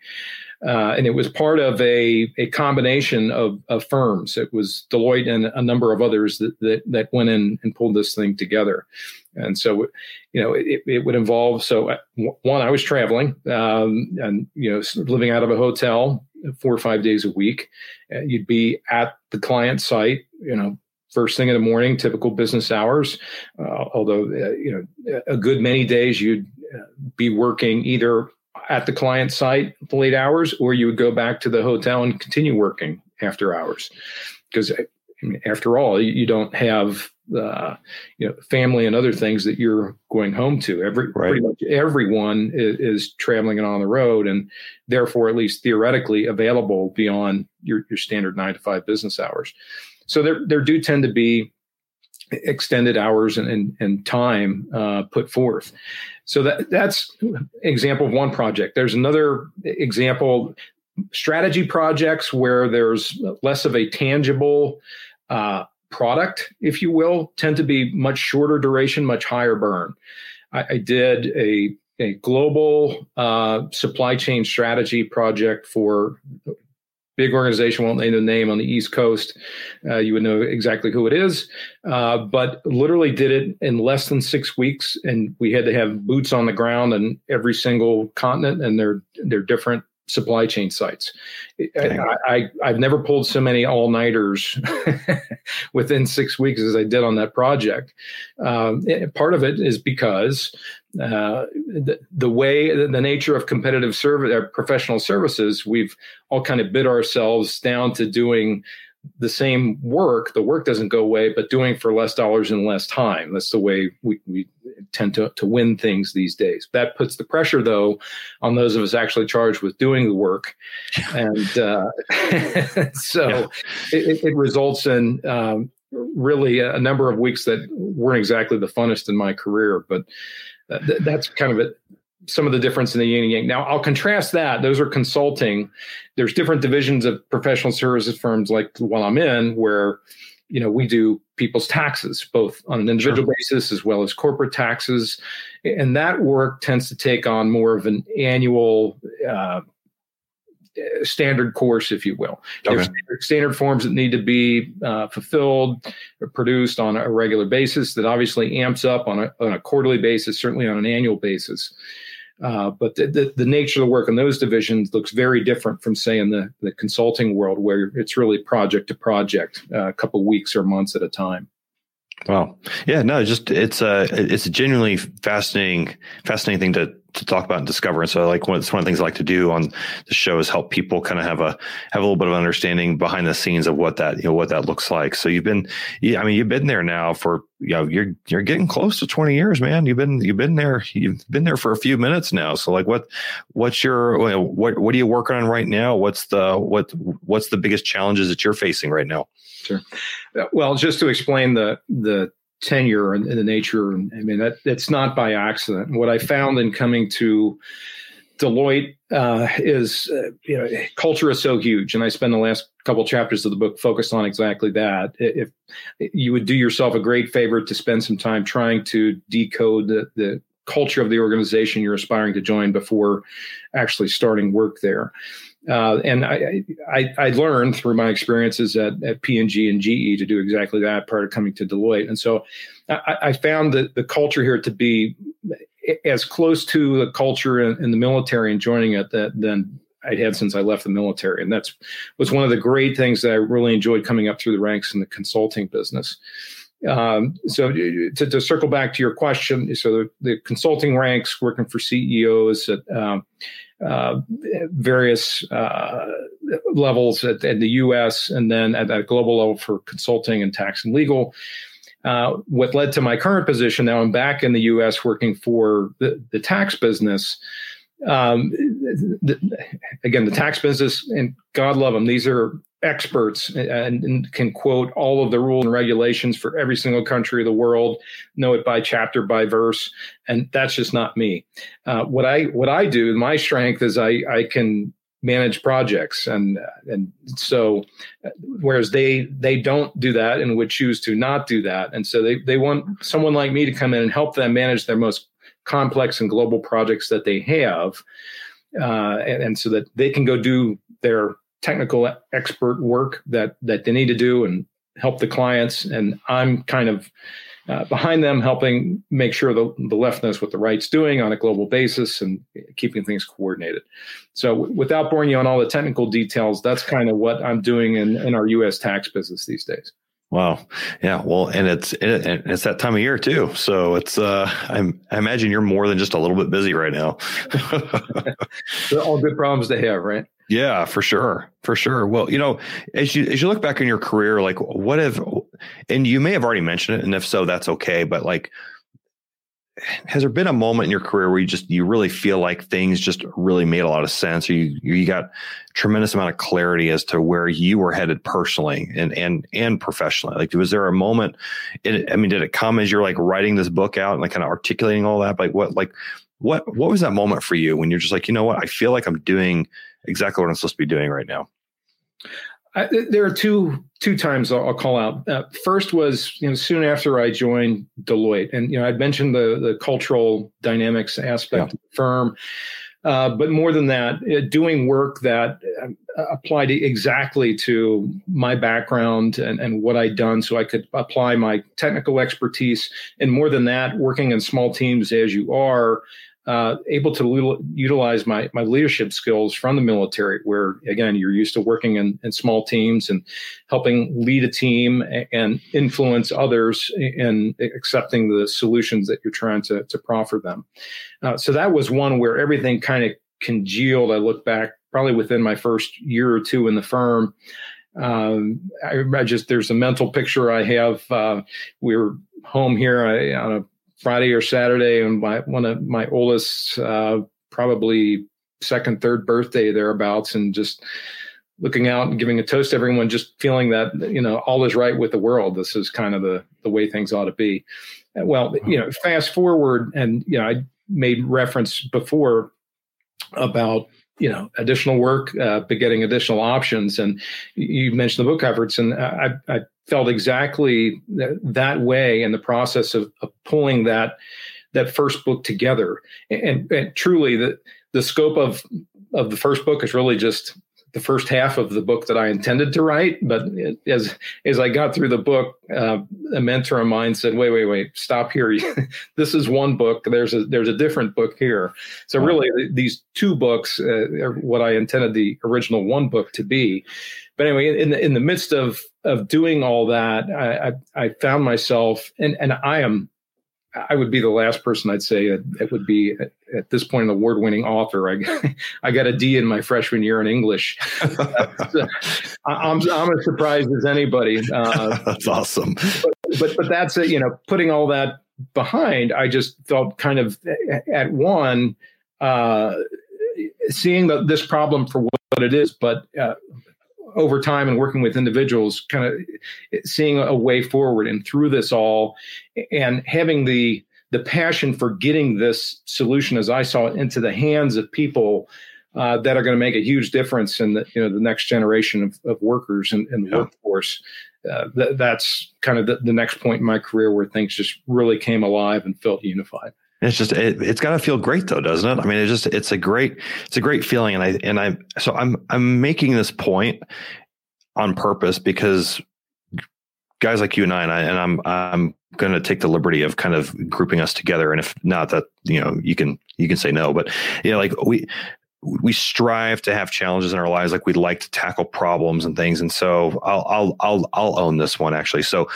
Uh, and it was part of a, a combination of, of firms. It was Deloitte and a number of others that, that, that went in and pulled this thing together. And so, you know, it, it would involve. So, uh, one, I was traveling um, and, you know, living out of a hotel four or five days a week. Uh, you'd be at the client site, you know, first thing in the morning, typical business hours. Uh, although, uh, you know, a good many days you'd uh, be working either at the client site late hours, or you would go back to the hotel and continue working after hours. Because after all, you don't have uh, you know family and other things that you're going home to. Every right. pretty much everyone is, is, traveling and on the road, and therefore, at least theoretically, available beyond your your standard nine to five business hours. So there there do tend to be extended hours and, and, and time uh, put forth. So that that's example of one project. There's another example, strategy projects where there's less of a tangible uh, product, if you will, tend to be much shorter duration, much higher burn. I, I did a a global uh, supply chain strategy project for big organization won't name the name on the east coast. Uh, you would know exactly who it is. Uh, but literally did it in less than six weeks and we had to have boots on the ground in every single continent and their their different supply chain sites. I, I, have never pulled so many all-nighters within six weeks as i did on that project. Um, part of it is because uh, the, the, way, the nature of competitive service, uh, professional services, we've all kind of bid ourselves down to doing the same work. The work doesn't go away, but doing for less dollars and less time. That's the way we, we tend to, to win things these days. That puts the pressure, though, on those of us actually charged with doing the work. And uh, so yeah. it, it, results in um, really a number of weeks that weren't exactly the funnest in my career, but th- that's kind of it some of the difference in the yin and yang. Now, I'll contrast that. Those are consulting. There's different divisions of professional services firms, like the one I'm in, where you know we do people's taxes, both on an individual sure. basis as well as corporate taxes, and that work tends to take on more of an annual. Uh, standard course, if you will. Okay. There's standard, standard, forms that need to be uh, fulfilled or produced on a regular basis that obviously amps up on a, on a quarterly basis, certainly on an annual basis. Uh, but the, the, the, nature of the work in those divisions looks very different from, say, in the, the consulting world, where it's really project to project, uh, a couple weeks or months at a time. Wow. Yeah. No. Just it's a it's a genuinely fascinating fascinating thing to to talk about and discover. And so, I like one, it's one of the things I like to do on the show is help people kind of have a have a little bit of understanding behind the scenes of what that you know what that looks like. So you've been, I mean, you've been there now for you know you're you're getting close to twenty years, man. You've been you've been there you've been there for a few minutes now. So like, what what's your what what are you working on right now? What's the what what's the biggest challenges that you're facing right now? Sure. Well, just to explain the the tenure and, and the nature. And, I mean, that it's not by accident. What I found in coming to Deloitte uh, is, uh, you know, culture is so huge, and I spend the last couple chapters of the book focused on exactly that. If you would do yourself a great favor to spend some time trying to decode the, the culture of the organization you're aspiring to join before actually starting work there. Uh, and I, I, I, learned through my experiences at, at P&G and GE to do exactly that prior to coming to Deloitte. And so I, I found that the culture here to be as close to the culture in, in the military and joining it that than I'd had since I left the military. And that's was one of the great things that I really enjoyed coming up through the ranks in the consulting business. Um, so to, to, circle back to your question, so the, the consulting ranks, working for CEOs at um, uh, various uh, levels at, at, the U.S. and then at a global level for consulting and tax and legal. Uh, what led to my current position now, I'm back in the U.S. working for the, the tax business. Um, the, again, the tax business, and God love them, these are experts and, and, can quote all of the rules and regulations for every single country of the world, know it by chapter by verse, and that's just not me. Uh, what I what I do, my strength is I I can manage projects and and so whereas they they don't do that and would choose to not do that and so they they want someone like me to come in and help them manage their most complex and global projects that they have uh, and, and so that they can go do their technical expert work that that they need to do and help the clients and i'm kind of uh, behind them helping make sure the, the left knows what the right's doing on a global basis and keeping things coordinated so w- without boring you on all the technical details that's kind of what i'm doing in, in our us tax business these days Wow. Yeah. Well, and it's it, it's that time of year too. So it's uh, I'm, I imagine you're more than just a little bit busy right now. They're all good problems to have, right? Yeah, for sure, for sure. Well, you know, as you as you look back in your career, like what have, and you may have already mentioned it, and if so, that's okay. But like, has there been a moment in your career where you just you really feel like things just really made a lot of sense or you you got tremendous amount of clarity as to where you were headed personally and and and professionally like was there a moment i mean did it come as you're like writing this book out and like kind of articulating all that like what like what what was that moment for you when you're just like you know what i feel like i'm doing exactly what i'm supposed to be doing right now I, there are two two times I'll, I'll call out. Uh, first was you know soon after I joined Deloitte, and you know I'd mentioned the the cultural dynamics aspect yeah. of the firm, uh, but more than that, uh, doing work that uh, applied exactly to my background and, and what I'd done, so I could apply my technical expertise, and more than that, working in small teams as you are uh, able to utilize my my leadership skills from the military, where again you're used to working in, in small teams and helping lead a team and influence others in accepting the solutions that you're trying to to proffer them. Uh, so that was one where everything kind of congealed. I look back probably within my first year or two in the firm. Um, I, I, just there's a mental picture I have. Uh, we are home here I, on a Friday or Saturday, and my one of my oldest, uh, probably second, third birthday thereabouts, and just looking out and giving a toast to everyone, just feeling that you know all is right with the world. This is kind of the the way things ought to be. Well, you know, fast forward, and you know, I made reference before about you know additional work uh, getting additional options. And you mentioned the book efforts and I, I felt exactly that way in the process of, of pulling that that first book together. And, and truly the the scope of of the first book is really just the first half of the book that I intended to write. But as as I got through the book, uh, a mentor of mine said, "Wait, wait, wait, stop here. this is one book. There's a there's a different book here." So really, these two books uh, are what I intended the original one book to be. But anyway, in the in the midst of of doing all that, I I, I found myself, and and I am I would be the last person I'd say that, would be at, this point an award-winning author. I I got a D in my freshman year in English. I'm I'm as surprised as anybody. Uh, that's awesome. But, but but that's it. You know, putting all that behind, I just felt kind of at one uh, seeing the, this problem for what it is, but uh, over time and working with individuals, kind of seeing a way forward and through this all, and having the the passion for getting this solution, as I saw it, into the hands of people uh, that are going to make a huge difference in the you know the next generation of, of workers in, in the yeah. workforce. Uh, th- that's kind of the, the next point in my career where things just really came alive and felt unified. It's just it, has got to feel great though, doesn't it? I mean, it's just it's a great it's a great feeling, and I and I so I'm I'm making this point on purpose because guys like you and I and, I, and I'm I'm going to take the liberty of kind of grouping us together, and if not that, you know, you can you can say no, but you know, like we we strive to have challenges in our lives. Like we like to tackle problems and things. And so I'll I'll I'll I'll own this one actually. So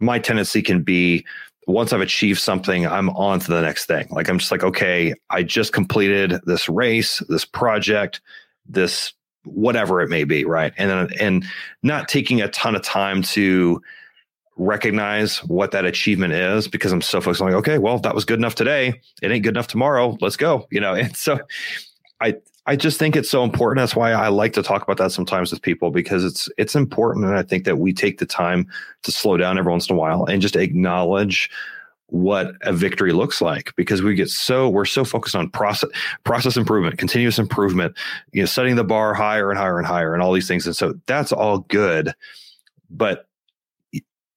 my tendency can be once I've achieved something, I'm on to the next thing. Like I'm just like, okay, I just completed this race, this project, this whatever it may be, right? And then and not taking a ton of time to recognize what that achievement is because I'm so focused on like, okay, well, that was good enough today. It ain't good enough tomorrow. Let's go. You know, and so I I just think it's so important. That's why I like to talk about that sometimes with people because it's it's important, and I think that we take the time to slow down every once in a while and just acknowledge what a victory looks like because we get so we're so focused on process process improvement continuous improvement you know setting the bar higher and higher and higher and all these things and so that's all good but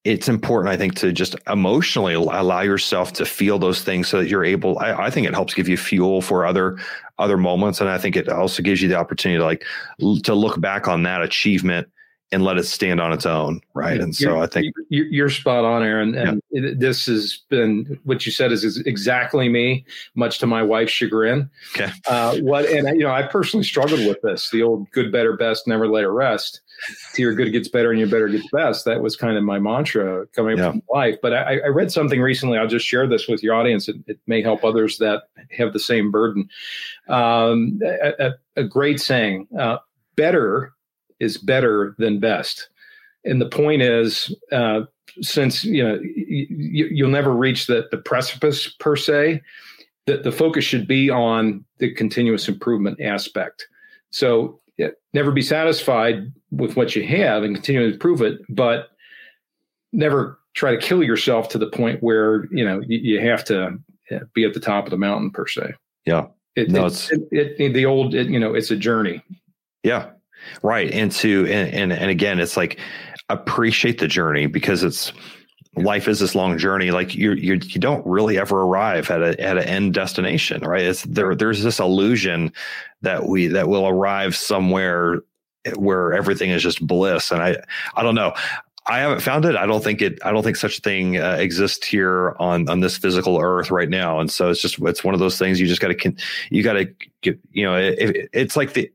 it's important, I think, to just emotionally allow yourself to feel those things so that you're able. I, I, think it helps give you fuel for other other moments, and I think it also gives you the opportunity to like to look back on that achievement and let it stand on its own, right? And so you're, I think you're spot on, Aaron. And yeah. it, this has been what you said is, is, exactly me, much to my wife's chagrin. Okay. Uh, what and you know, I personally struggled with this. The old "good, better, best, never let it rest." To your good gets better and your better gets best. That was kind of my mantra coming yeah. from life. But I, I, read something recently. I'll just share this with your audience. It, it may help others that have the same burden. Um, a, a, great saying: uh, "Better is better than best." And the point is, uh, since you know you, you'll never reach the, the precipice per se, that the focus should be on the continuous improvement aspect. So never be satisfied with what you have and continue to improve it, but never try to kill yourself to the point where you know you, you have to uh, be at the top of the mountain per se. Yeah, it, no, it's it, it, the old you know it's a journey. Yeah, right. And to and, and and again, it's like appreciate the journey because it's life is this long journey like you you you don't really ever arrive at a at an end destination right it's there there's this illusion that we that will arrive somewhere where everything is just bliss and i i don't know I haven't found it. I don't think it. I don't think such a thing uh, exists here on on this physical Earth right now. And so it's just it's one of those things you just got to you got to get. You know, it, it's like the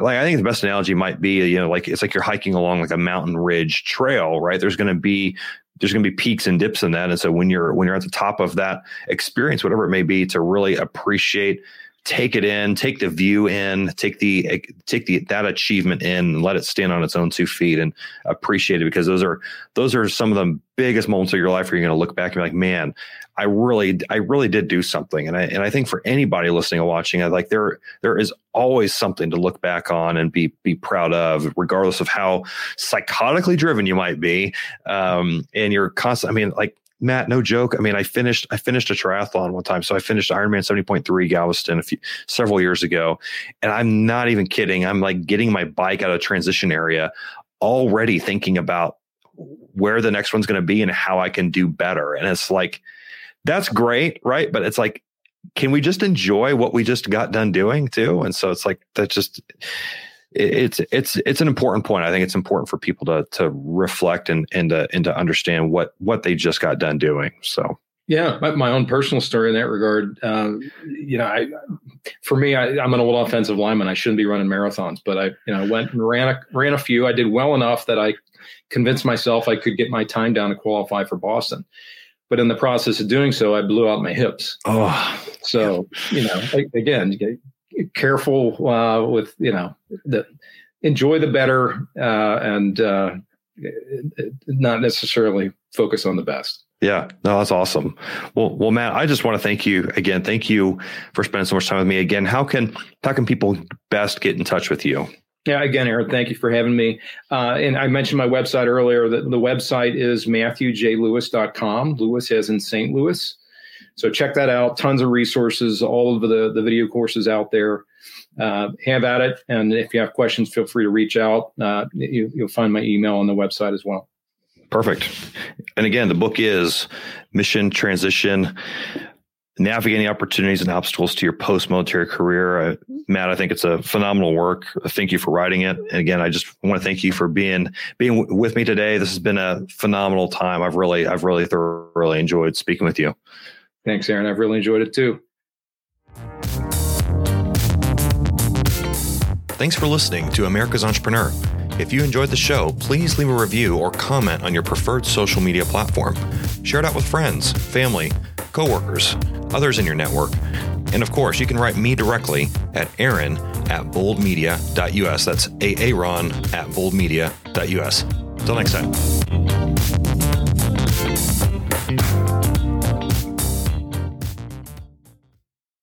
like I think the best analogy might be you know like it's like you're hiking along like a mountain ridge trail, right? There's going to be there's going to be peaks and dips in that. And so when you're when you're at the top of that experience, whatever it may be, to really appreciate take it in, take the view in, take the take the that achievement in, and let it stand on its own two feet and appreciate it because those are those are some of the biggest moments of your life where you're going to look back and be like, man, I really I really did do something. And I and I think for anybody listening and watching, I like there there is always something to look back on and be be proud of, regardless of how psychotically driven you might be. Um, and you're constant. I mean, like Matt, no joke. I mean, I finished I finished a triathlon one time. So I finished Ironman 70.3 Galveston a few several years ago. And I'm not even kidding. I'm like getting my bike out of transition area, already thinking about where the next one's going to be and how I can do better. And it's like, that's great, right? But it's like, can we just enjoy what we just got done doing too? And so it's like that's just it's it's it's an important point. I think it's important for people to to reflect and and to, and to understand what what they just got done doing. So yeah, my, my own personal story in that regard. Um, you know, I for me, I, am an old offensive lineman. I shouldn't be running marathons, but I you know went and ran a, ran a few. I did well enough that I convinced myself I could get my time down to qualify for Boston. But in the process of doing so, I blew out my hips. Oh, so you know, again, careful uh, with you know the enjoy the better uh, and uh, not necessarily focus on the best. Yeah, no, that's awesome. Well, well, Matt, I just want to thank you again. Thank you for spending so much time with me. Again, how can how can people best get in touch with you? Yeah, again, Aaron, thank you for having me. Uh, and I mentioned my website earlier. That the website is matthewjlouis.com. Louis as in St. Louis. So check that out. Tons of resources, all of the, the video courses out there. Uh, have at it. And if you have questions, feel free to reach out. Uh, you, will find my email on the website as well. Perfect. And again, the book is Mission Transition Navigating Opportunities and Obstacles to Your Post Military Career. Uh, Matt, I think it's a phenomenal work. Thank you for writing it. And again, I just want to thank you for being being w- with me today. This has been a phenomenal time. I've really, I've really thoroughly enjoyed speaking with you. Thanks, Aaron. I've really enjoyed it too. Thanks for listening to America's Entrepreneur. If you enjoyed the show, please leave a review or comment on your preferred social media platform. Share it out with friends, family, coworkers, others in your network. And of course, you can write me directly at aaron at boldmedia.us. That's aaron at boldmedia.us. Until next time.